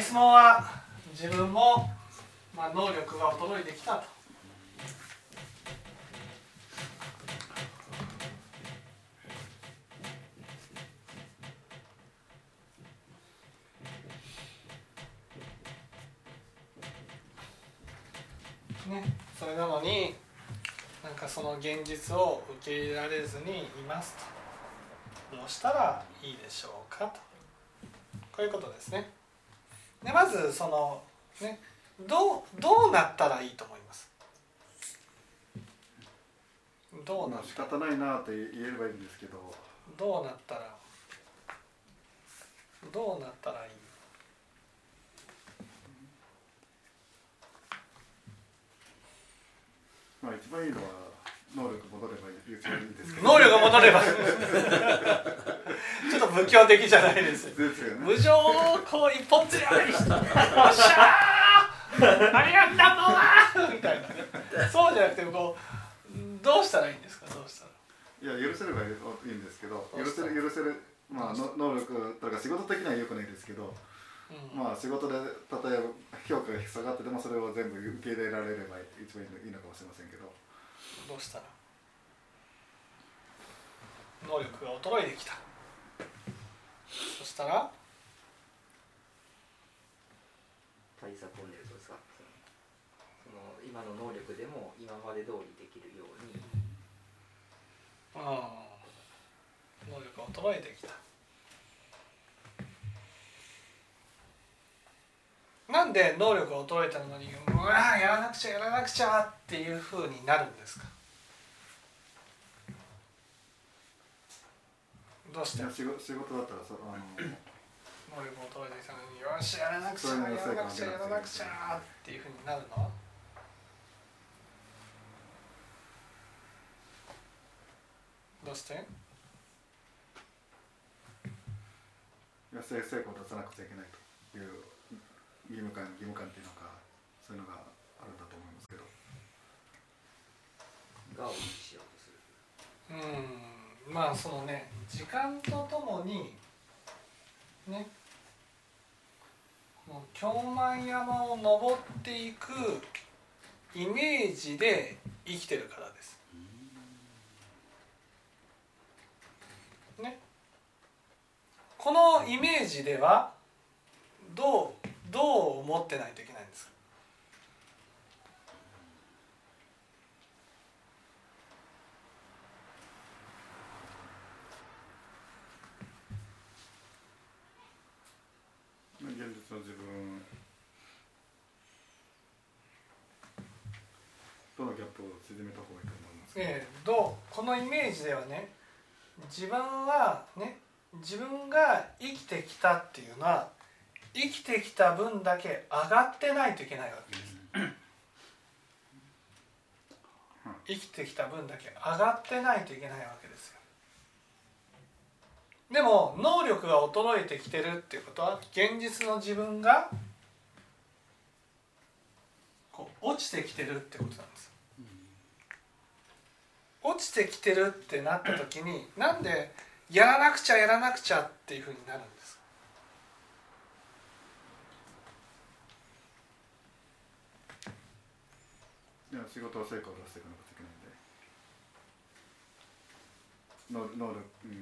質問は自分も、まあ、能力が衰えてきたと。ね、それなのになんかその現実を受け入れられずにいますと。どうしたらいいでしょうかと。こういうことですね。でまずそのねどうどうなったらいいと思います？どうなまあ仕方ないなって言えればいいんですけど。どうなったらどうなったらいい？まあ一番いいのは能力戻ればいいんですけど。能力が戻ればちょっと仏教的じゃないです。ですよね。無情をこう一本釣り上げにして「よっしゃー。ありがとうな!」みたいなね。そうじゃなくてこうどうしたらいいんですか？どうしたら。いや許せればいいんですけど許どうしたせる許せる。まあの能力とか仕事的には良くないですけどうん。まあ仕事で例えば評価が下がっててもそれを全部受け入れられれば一番いいのかもしれませんけど。どうしたら。能力が衰えてきたそしたら？対策を練るとですか？その今の能力でも今まで通りできるように。ああ能力が衰えてきた。なんで能力が衰えたのにうわーやらなくちゃやらなくちゃっていうふうになるんですか？どうして？仕事仕事だったらそあの能力が衰えてきたのによしやらなくちゃやらなくちゃやらなくちゃっていうふうになるの？どうして？いや成成功を出さなくちゃいけないという義務感義務感っていうのかそういうのがあるんだと思いますけど。がをしようとする。うんまあそのね時間とともにねこの京満山を登っていくイメージで生きてるからです。ねこのイメージではどうどう思ってないといけないんですか現実の自分とのギャップを縮めた方がいいと思いますけど、ええどうこのイメージではね自分はね自分が生きてきたっていうのは生きてきた分だけ上がってないといけないわけです。生きてきた分だけ上がってないといけないわけですよ。でも能力が衰えてきてるっていうことは現実の自分がこう落ちてきてるってことなんです。落ちてきてるってなった時になんでやらなくちゃやらなくちゃっていうふうになるんですか？仕事は成果を出していかなくちゃいけないんで。能能力、うん、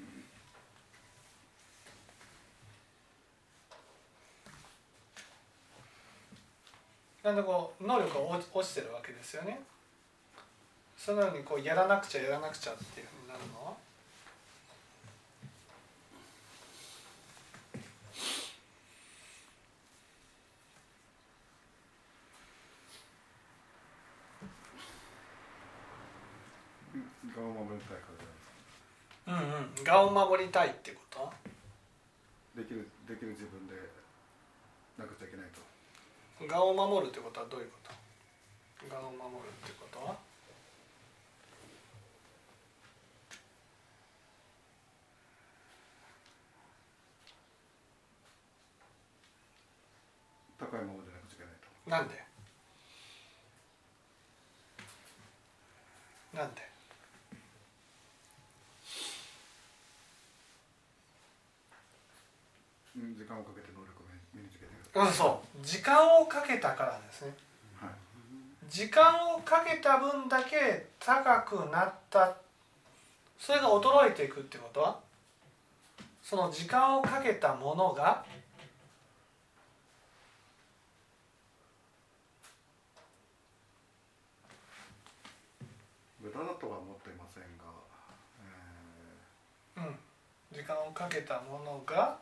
なんでこう能力が落ちてるわけですよねそのようにこうやらなくちゃやらなくちゃっていうふうになるの？は顔を守りたいからうんうん。我を守りたいってこと？できるできる自分でなくちゃいけないと。我を守るってことはどういうこと？我を守るってこと高いままでなくちゃいけないと。なんで？なんで？うん時間をかけて能力を身につけてるうんそう。時間をかけたからですね。はい。時間をかけた分だけ高くなった。それが衰えていくってことは？その時間をかけたものが無駄だとは思っていませんが、えうん。時間をかけたものが。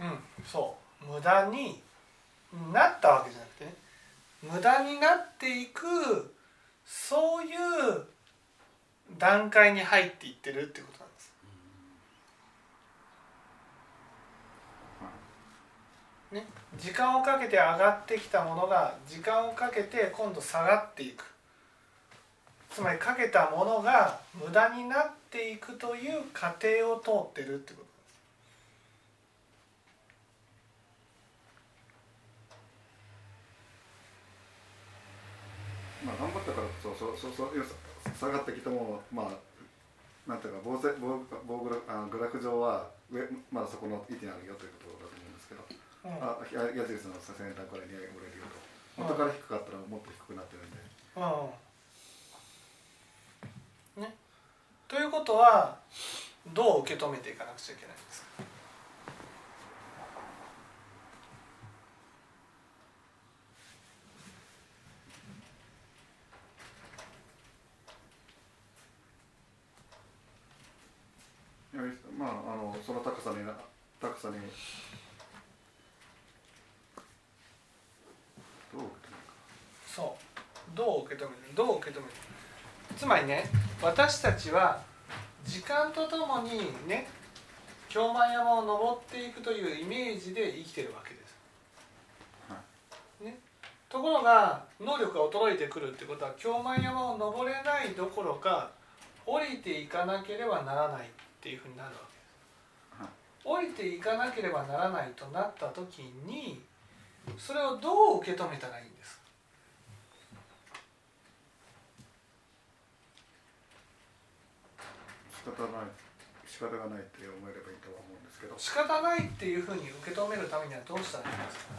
うん。そう。無駄になったわけじゃなくてね。無駄になっていくそういう段階に入っていってるってことなんです。ね、時間をかけて上がってきたものが時間をかけて今度下がっていく。つまりかけたものが無駄になっていくという過程を通ってるってこと。まあ頑張ったからそうそうそうそう下がってきてもまあなんていうか棒せ棒棒グラあのグラフ上は上まだそこの位置にあるよということだとあや矢印の先端からに折れるよと。元から低かったらもっと低くなってるんで、うん。ね、ということはどう受け止めていかなくちゃいけないんですか？まああのその高さにな高さにどう受け止めるかそう。どう受け止める？どう受け止める？つまりね私たちは時間とともにね京満山を登っていくというイメージで生きてるわけです。ね、ところが能力が衰えてくるってことは京満山を登れないどころか降りていかなければならないっていうふうになるわけです。降りていかなければならないとなった時にそれをどう受け止めたらいいんですか？仕方ない。仕方がないって思えればいいとは思うんですけど。仕方ないっていうふうに受け止めるためにはどうしたらいいんですか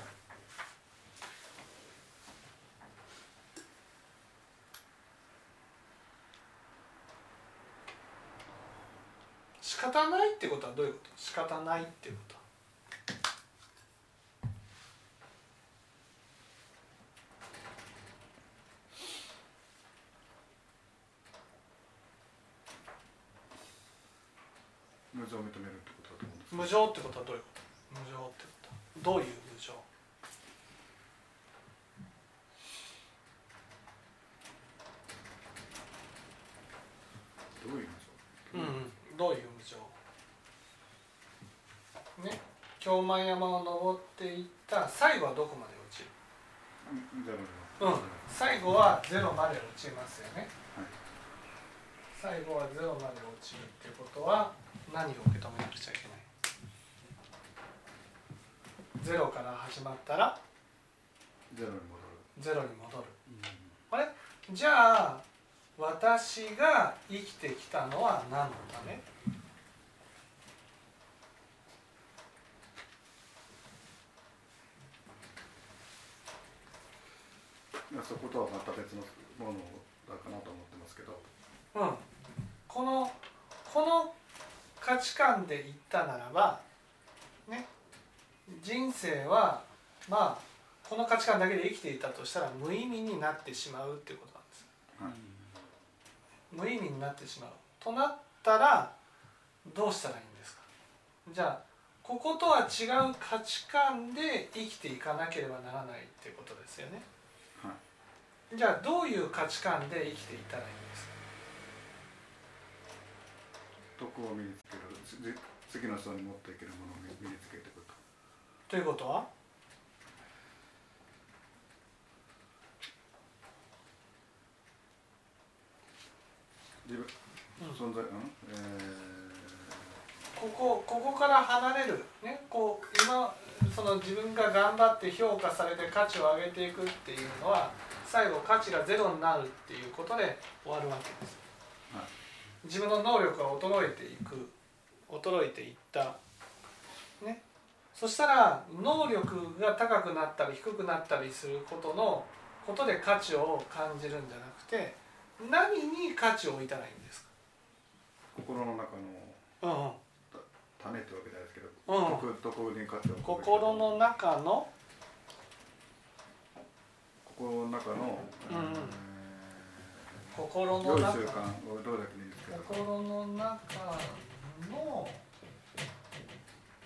仕方ないってことはどういうこと？仕方ないっていうこと。無常を認めるってことだと思うんです無常ってことはどういうこと無常ってことはどういう無常どういう無常うんうん。どういう無常ね？京満山を登っていった最後はどこまで落ちる？うん。じゃうん。最後はゼロまで落ちますよね。はい。最後はゼロまで落ちるっていうことは何を受け止めなくちゃいけない？ゼロから始まったら？ゼロに戻る。ゼロに戻る。あれ？じゃあ私が生きてきたのは何のため？いやそことはまた別のものだかなと思ってますけど。うん。このこの価値観で言ったならばね人生はまあこの価値観だけで生きていたとしたら無意味になってしまうっていうことなんです。無意味になってしまう。となったらどうしたらいいんですか？じゃあこことは違う価値観で生きていかなければならないっていうことですよね。はい。じゃあどういう価値観で生きていったらいいんですか？徳を身につけるじ次の人に持っていけるものを身につけていくと。ということは？自分、存在うん？えここここから離れる、ね、こう今その自分が頑張って評価されて価値を上げていくっていうのは最後価値がゼロになるっていうことで終わるわけです。自分の能力が衰えていく。衰えていった。ね。そしたら能力が高くなったり低くなったりすることのことで価値を感じるんじゃなくて何に価値を置いたらいいんですか？心の中のうんうん。種ってわけじゃないですけど、うんどこどこに価値を心の中の？心の中の、うんうん。え心ー良いの中習慣をどれだけでいいですけ？ど心の中の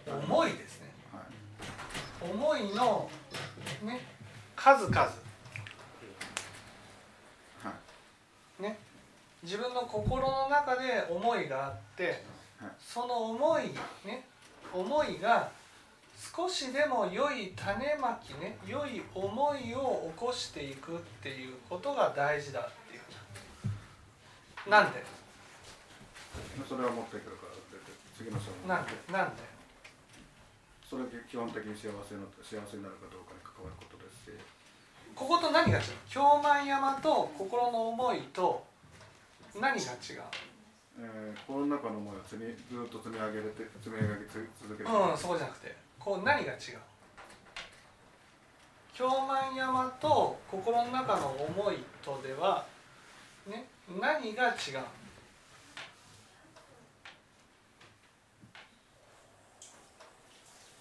思いですね。はい。思いのね数々。はい。ね。自分の心の中で思いがあってはい。その思いね思いが少しでも良い種まきね良い思いを起こしていくっていうことが大事だっていう。なんで？それは持ってくるから次の章も。なんでなんで？それが基本的に幸せの幸せになるかどうかに関わることですし。ここと何が違う？京満山と心の思いと何が違う？えー、心の中の思いを積みずっと積み上げれて積み上げつ続ける、うんそこじゃなくて。こう何が違う？京満山と心の中の思いとではね何が違う？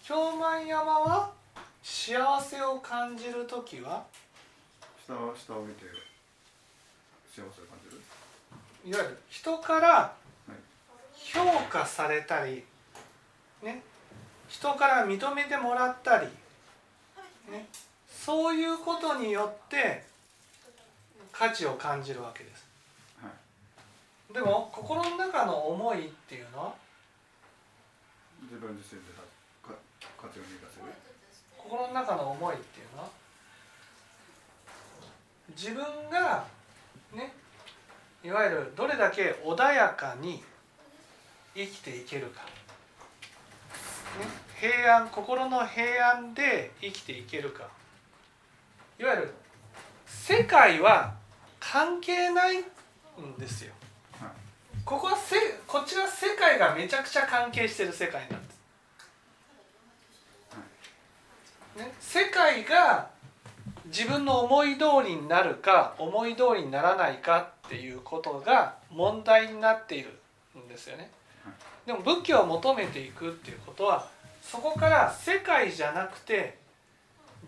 京満山は幸せを感じる時は？下を下を見て幸せを感じる？いわゆる人から評価されたり、ね、人から認めてもらったり、ね、そういうことによって価値を感じるわけです。はい。でも心の中の思いっていうのは？自分自身でか価値を見出せる。心の中の思いっていうのは自分がねいわゆるどれだけ穏やかに生きていけるか、ね、平安心の平安で生きていけるか。いわゆる世界は関係ないんですよ。はい。ここはせこちら世界がめちゃくちゃ関係してる世界なんですね、世界が自分の思い通りになるか思い通りにならないかっていうことが問題になっているんですよね。でも仏教を求めていくっていうことはそこから世界じゃなくて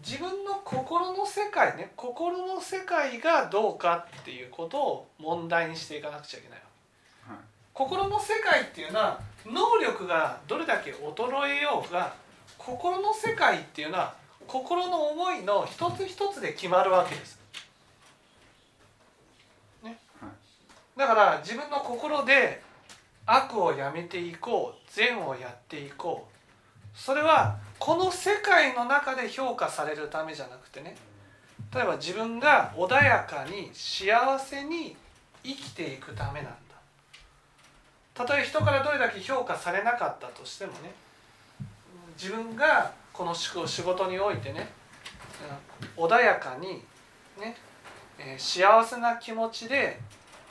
自分の心の世界ね心の世界がどうかっていうことを問題にしていかなくちゃいけないわけ。はい。心の世界っていうのは能力がどれだけ衰えようが心の世界っていうのは心の思いの一つ一つで決まるわけです。ね、だから自分の心で悪をやめていこう善をやっていこう。それはこの世界の中で評価されるためじゃなくてね。例えば自分が穏やかに幸せに生きていくためなんだ。たとえ人からどれだけ評価されなかったとしてもね。自分がこの仕事においてね穏やかにね、え幸せな気持ちで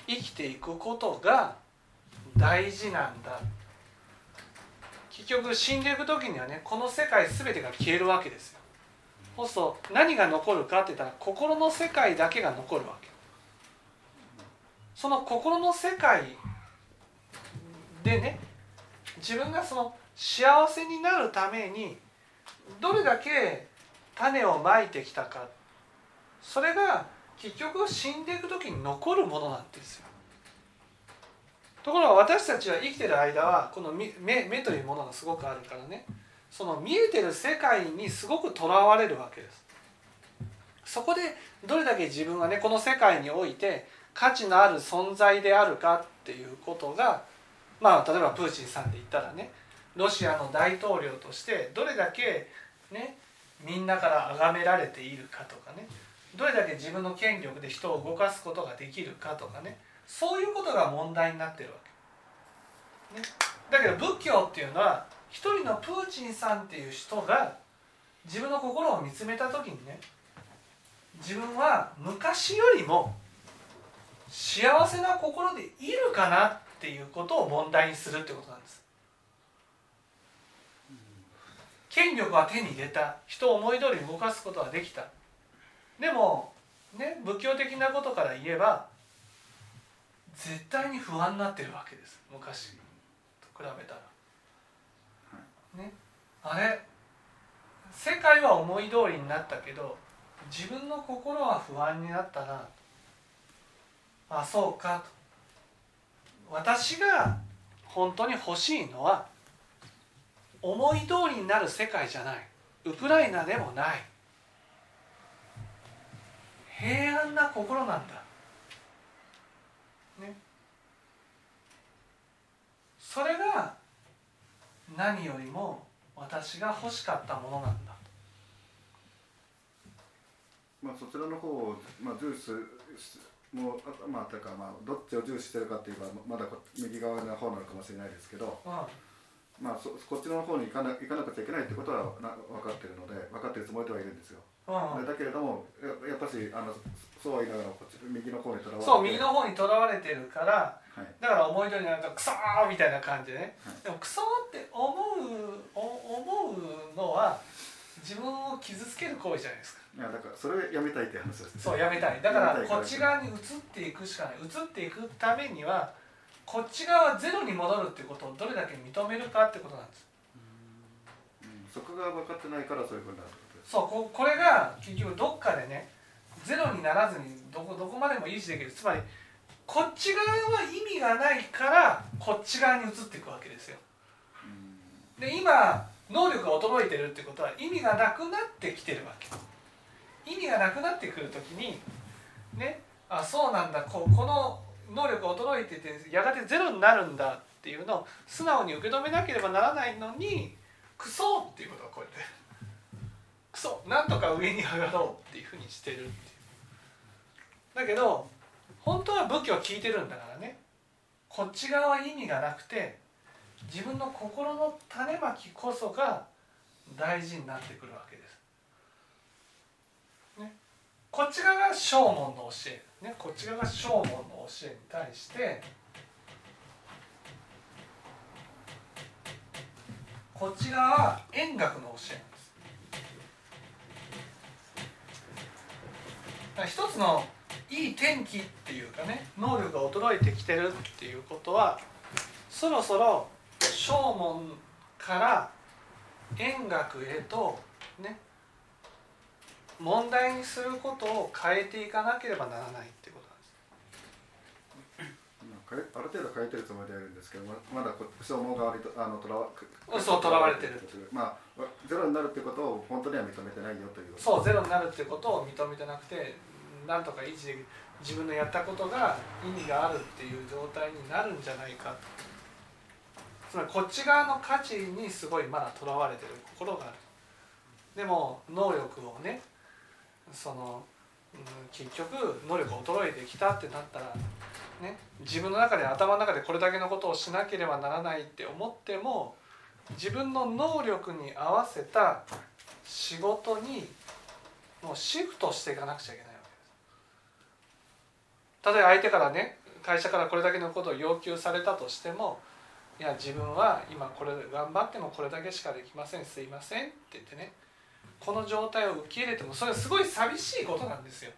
生きていくことが大事なんだ。結局死んでいく時にはねこの世界全てが消えるわけですよ。そうすると何が残るかって言ったら心の世界だけが残るわけ。その心の世界でね自分がその幸せになるためにどれだけ種をまいてきたか。それが結局死んでいく時に残るものなんですよ。ところが私たちは生きてる間はこの目目というものがすごくあるからね。その見えてる世界にすごくとらわれるわけです。そこでどれだけ自分はねこの世界において価値のある存在であるかっていうことがまあ例えばプーチンさんで言ったらねロシアの大統領としてどれだけねみんなから崇められているかとかねどれだけ自分の権力で人を動かすことができるかとかねそういうことが問題になってるわけ、ね、だけど仏教っていうのは一人のプーチンさんっていう人が自分の心を見つめた時にね自分は昔よりも幸せな心でいるかなっていうことを問題にするってことなんです。権力は手に入れた。人を思い通り動かすことはできた。でもね仏教的なことから言えば絶対に不安になってるわけです。昔と比べたら。ね、あれ世界は思い通りになったけど自分の心は不安になったな。あそうかと。私が本当に欲しいのは思い通りになる世界じゃない。ウクライナでもない。平安な心なんだ。ね。それが何よりも私が欲しかったものなんだ。まあ、そちらの方を、まあ、重視もうあまあというかまあどっちを重視してるかっていうかまだこ右側の方なのかもしれないですけど、うんまあ、そこっちの方に行かな行かなくちゃいけないってことはな分かってるので分かってるつもりではいるんですよ、うんでだけれどもややっぱしあのそうは言いながらこっち右の方にとらわれて。そう右の方にとらわれてるからはい。だから思い通りになるとクソーみたいな感じでね、はい。でもクソーって思うお思うのは自分を傷つける行為じゃないですか。いやだからそれをやめたいって話ですね。そうやめたい。だから。こっち側に移っていくしかない。移っていくためにはこっち側ゼロに戻るってことをどれだけ認めるかってことなんです。うん。そこが分かってないからそういうふうになるそうここれが結局どっかでねゼロにならずにどこどこまでも維持できる。つまりこっち側は意味がないからこっち側に移っていくわけですよ。うん。で今能力が衰えてるってことは意味がなくなってきてるわけ。意味がなくなってくるときにねあそうなんだここの能力が衰えててやがてゼロになるんだっていうのを素直に受け止めなければならないのにクソっていうことをこうやってクソなんとか上に上がろうっていうふうにしてるっていう。だけど本当は仏教は聞いてるんだからね。こっち側は意味がなくて自分の心の種まきこそが大事になってくるわけです。ね、こっち側が正門の教え、ね、こっち側が正門の教えに対してこっち側は円覚の教えなんです。一つのいい天気っていうかね能力が衰えてきてるっていうことはそろそろ正門から円学へとね問題にすることを変えていかなければならないってことなんです。まある程度変えてるつもりではいるんですけどままだこ消耗側にとあのとらわくそう囚われてる。まあゼロになるってことを本当には認めてないよという。そうゼロになるってことを認めてなくてなんとか維持できる自分のやったことが意味があるっていう状態になるんじゃないか。とつまりこっち側の価値にすごいまだとらわれてる心がある。でも能力をねその、うん、結局能力衰えてきたってなったらね自分の中で頭の中でこれだけのことをしなければならないって思っても自分の能力に合わせた仕事にもうシフトしていかなくちゃいけないわけです。例えば相手からね会社からこれだけのことを要求されたとしてもいや自分は今これ頑張ってもこれだけしかできませんすいませんって言ってねこの状態を受け入れてもそれはすごい寂しいことなんですよ。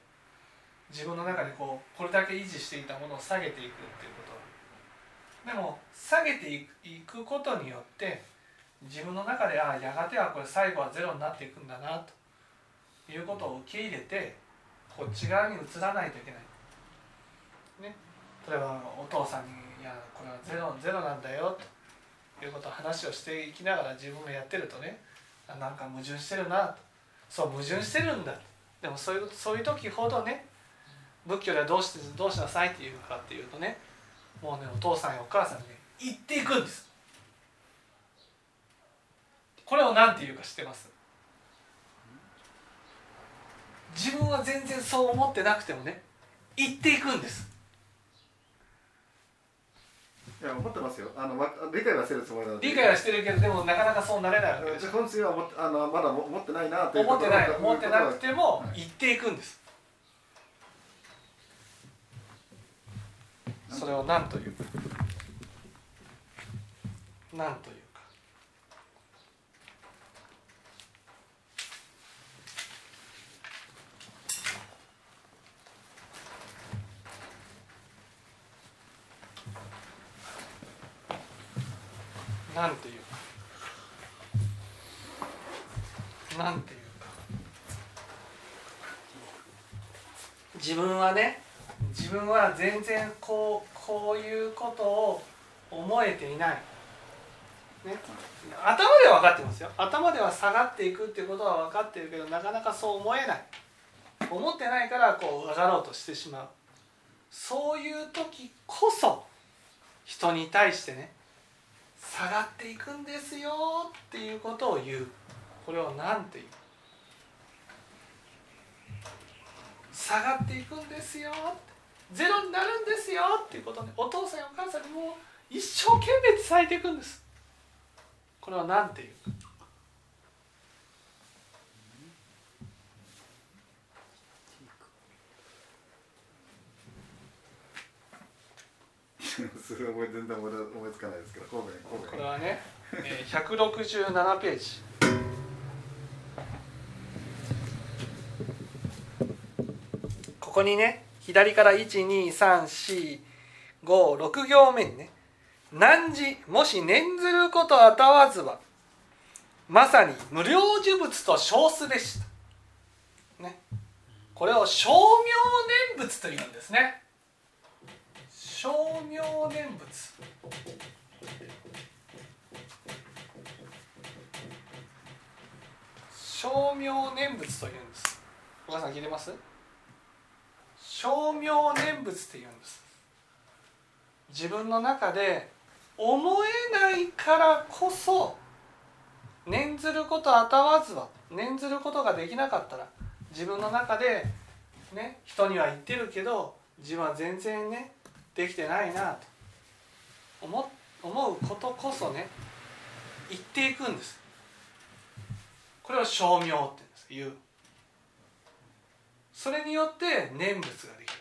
自分の中でこうこれだけ維持していたものを下げていくっていうことは。でも下げていくことによって自分の中でああやがてはこれ最後はゼロになっていくんだなと。いうことを受け入れてこっち側に移らないといけない。ね、例えばお父さんに「いやこれはゼロゼロなんだよ」ということを話をしていきながら自分がやってるとねなんか矛盾してるなと。そう矛盾してるんだでもそういうそういう時ほどね仏教ではどうしてどうしなさいっていうかっていうとねもうねお父さんやお母さんにね言っていくんです。これを何て言うか知ってます？自分は全然そう思ってなくてもね言っていくんです。いや思ってますよ。あのわ理解はしてるつもりなので。理解はしてるけどでもなかなかそうなれないわけでしょ本心はあのまだ思ってないなという思ってない思ってなくてもはい言っていくんです。それを何という。か何というかなんていうか。なんていうか。自分はね自分は全然こうこういうことを思えていない、ね、頭では分かってますよ。頭では下がっていくっていうことは分かってるけどなかなかそう思えない。思ってないからこう上がろうとしてしまう。そういう時こそ人に対してね下がっていくんですよっていうことを言う。これを何て言う？下がっていくんですよゼロになるんですよっていうことね。お父さんやお母さんにも一生懸命伝えていくんです。これは何て言う？それ思い全然思いつかないですけどこれはね、えー、167ページ。ここにね左から12345 6行目にね「汝もし念ずることあたわずはまさに無料呪物と称すべし」と、ね、これを称名念仏というんですね。称名念仏。称名念仏というんです。お母さん聞いてます？称名念仏って言うんです。自分の中で思えないからこそ念ずることあたわずは念ずることができなかったら自分の中でね人には言ってるけど自分は全然ねできてないなと思思うことこそね言っていくんです。これを称名って言うんです。言う。それによって念仏ができる。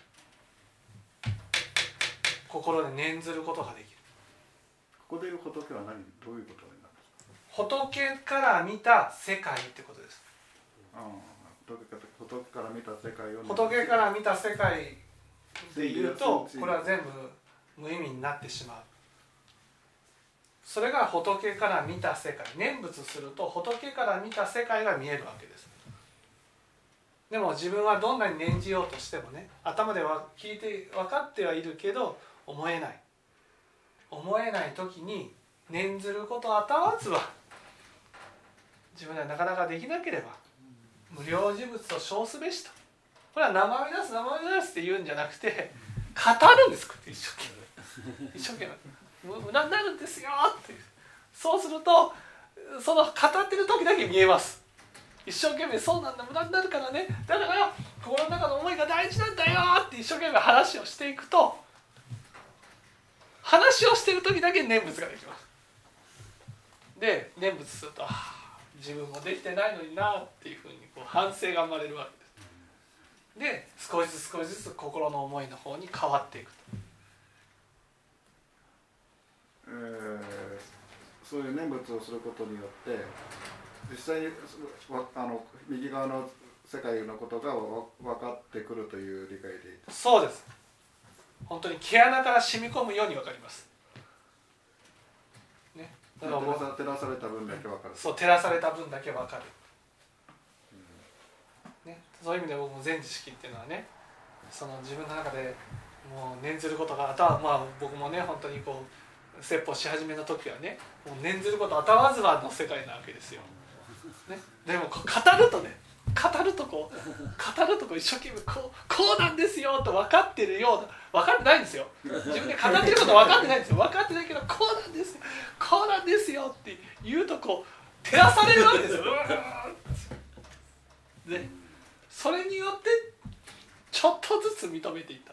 心で念ずることができる。ここでいる仏は何どういうことになるんですか？仏から見た世界ってことです。ああ仏か仏から見た世界を仏から見た世界で言うとうんこれは全部無意味になってしまうそれが仏から見た世界念仏すると仏から見た世界が見えるわけです。でも自分はどんなに念じようとしてもね頭では聞いて分かってはいるけど思えない。思えない時に念ずることあたわずは自分ではなかなかできなければ無料事物と称すべしとこれは名前出す名前出すって言うんじゃなくて語るんです一生懸命。一生懸命。無駄になるんですよってそうするとその語ってる時だけ見えます。一生懸命そうなんだ無駄になるからね。だから心の中の思いが大事なんだよって一生懸命話をしていくと話をしてる時だけ念仏ができます。で念仏すると自分もできてないのになっていうふうにこう反省が生まれるわけ。で少しずつ少しずつ心の思いの方に変わっていくえーそういう念仏をすることによって実際にわあの右側の世界のことがわ分かってくるという理解でいいそうです。本当に毛穴から染み込むように分かります。ね。だから照僕らさ照らされた分だけ分かる。そう照らされた分だけ分かる、ね、そういう意味で僕も全知識っていうのはねその自分の中でもう念ずることがあたわまあ僕もね本当にこう説法し始めの時はねもう念ずることあたわずはの世界なわけですよ、ね、でも語るとね語るとこう語るとこう一生懸命こうこうなんですよと分かってるような分かってないんですよ。自分で語ってること分かってないんですよ。分かってないけどこうなんですよこうなんですよって言うとこう照らされるわけですよ。うわーでそれによってちょっとずつ認めていった。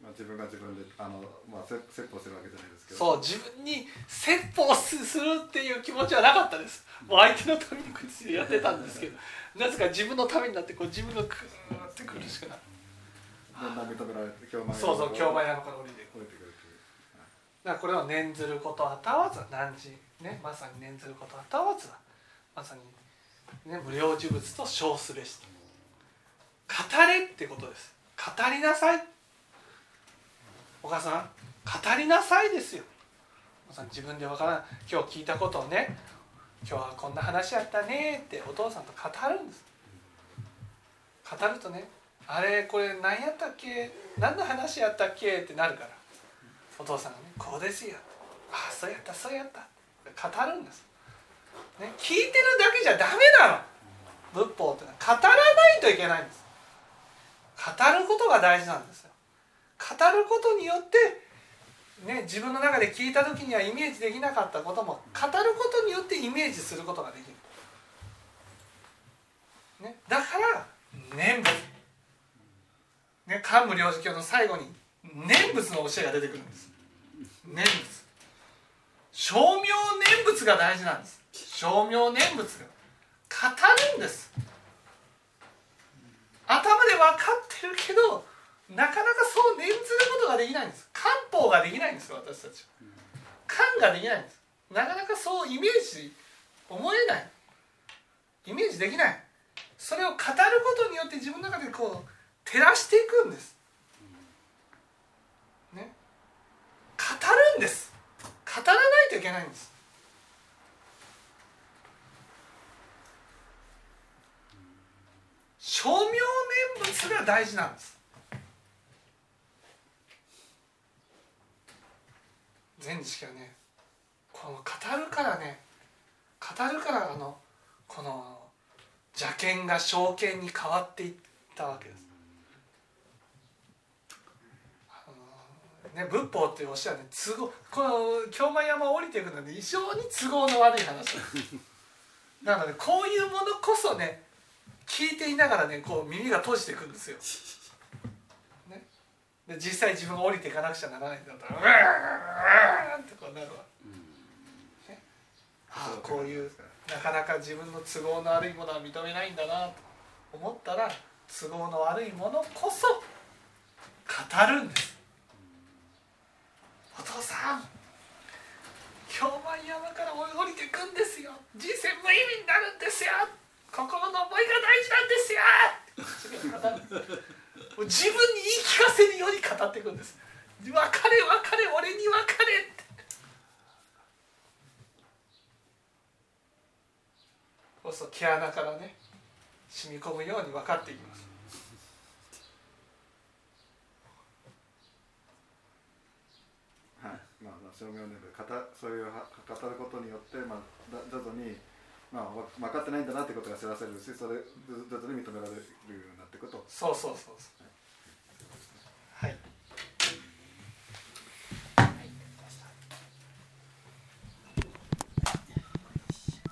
まあ、自分が自分であの、まあ、せ説法するわけじゃないですけど。そう自分に説法するっていう気持ちはなかったです。もう相手のためにこっちでやってたんですけど。なぜか自分のためになってこう自分がクーって苦しくなる。で認められて京そうそう京前満山から降りていく降りてくるという。だからこれは念ずることあたわず何時ねまさに念ずることあたわずだ。まさに、ね、無料呪物と称すべし語れってことです。語りなさい。お母さん語りなさいですよ。お母さん自分でわからん。今日聞いたことをね今日はこんな話やったね。ってお父さんと語るんです。語るとねあれこれ何やったっけ？何の話やったっけ？ってなるから。お父さんがね「こうですよ」ああそうやったそうやった」語るんです、ね、聞いてるだけじゃダメなの。仏法ってのは語らないといけないんです。語ることが大事なんですよ。語ることによってね、自分の中で聞いた時にはイメージできなかったことも語ることによってイメージすることができる、ね、だから念仏、ね、漢無量寿経の最後に念仏の教えが出てくるんです。念仏。称名念仏が大事なんです。称名念仏が語るんです。頭で分かってるけどなかなかそう念ずることができないんです。漢方ができないんですよ私たち。は漢ができないんです。なかなかそうイメージ思えない。イメージできない。それを語ることによって自分の中でこう照らしていくんです。ね。語るんです。語らないといけないんです称名念仏が大事なんです全知識はねこの語るからね語るからあのこの邪剣が正剣に変わっていったわけです。あのね、仏法っていうおっしゃるね都合この京満山を降りていくので非常に都合の悪い話なのでこういうものこそね聞いていながらねこう耳が閉じていくんですよ。ね、で実際自分が降りていかなくちゃならないんだったら「うーん!」ってこうなるわ。ねああこういうなかなか自分の都合の悪いものは認めないんだなと思ったら都合の悪いものこそ語るんです。お父さん京満山から降りていくんですよ人生無意味になるんですよ心の思いが大事なんですよもう自分に言い聞かせるように語っていくんです別れ別れ俺に別れってそうすると毛穴からね染み込むように分かっていきますはいまあ、まあ証明をね語そういうは語ることによって、まあ、だ徐々に、まあ、わ分かってないんだなってことが知らせるしそれずっと認められるようになってこと。そうそうそうそう。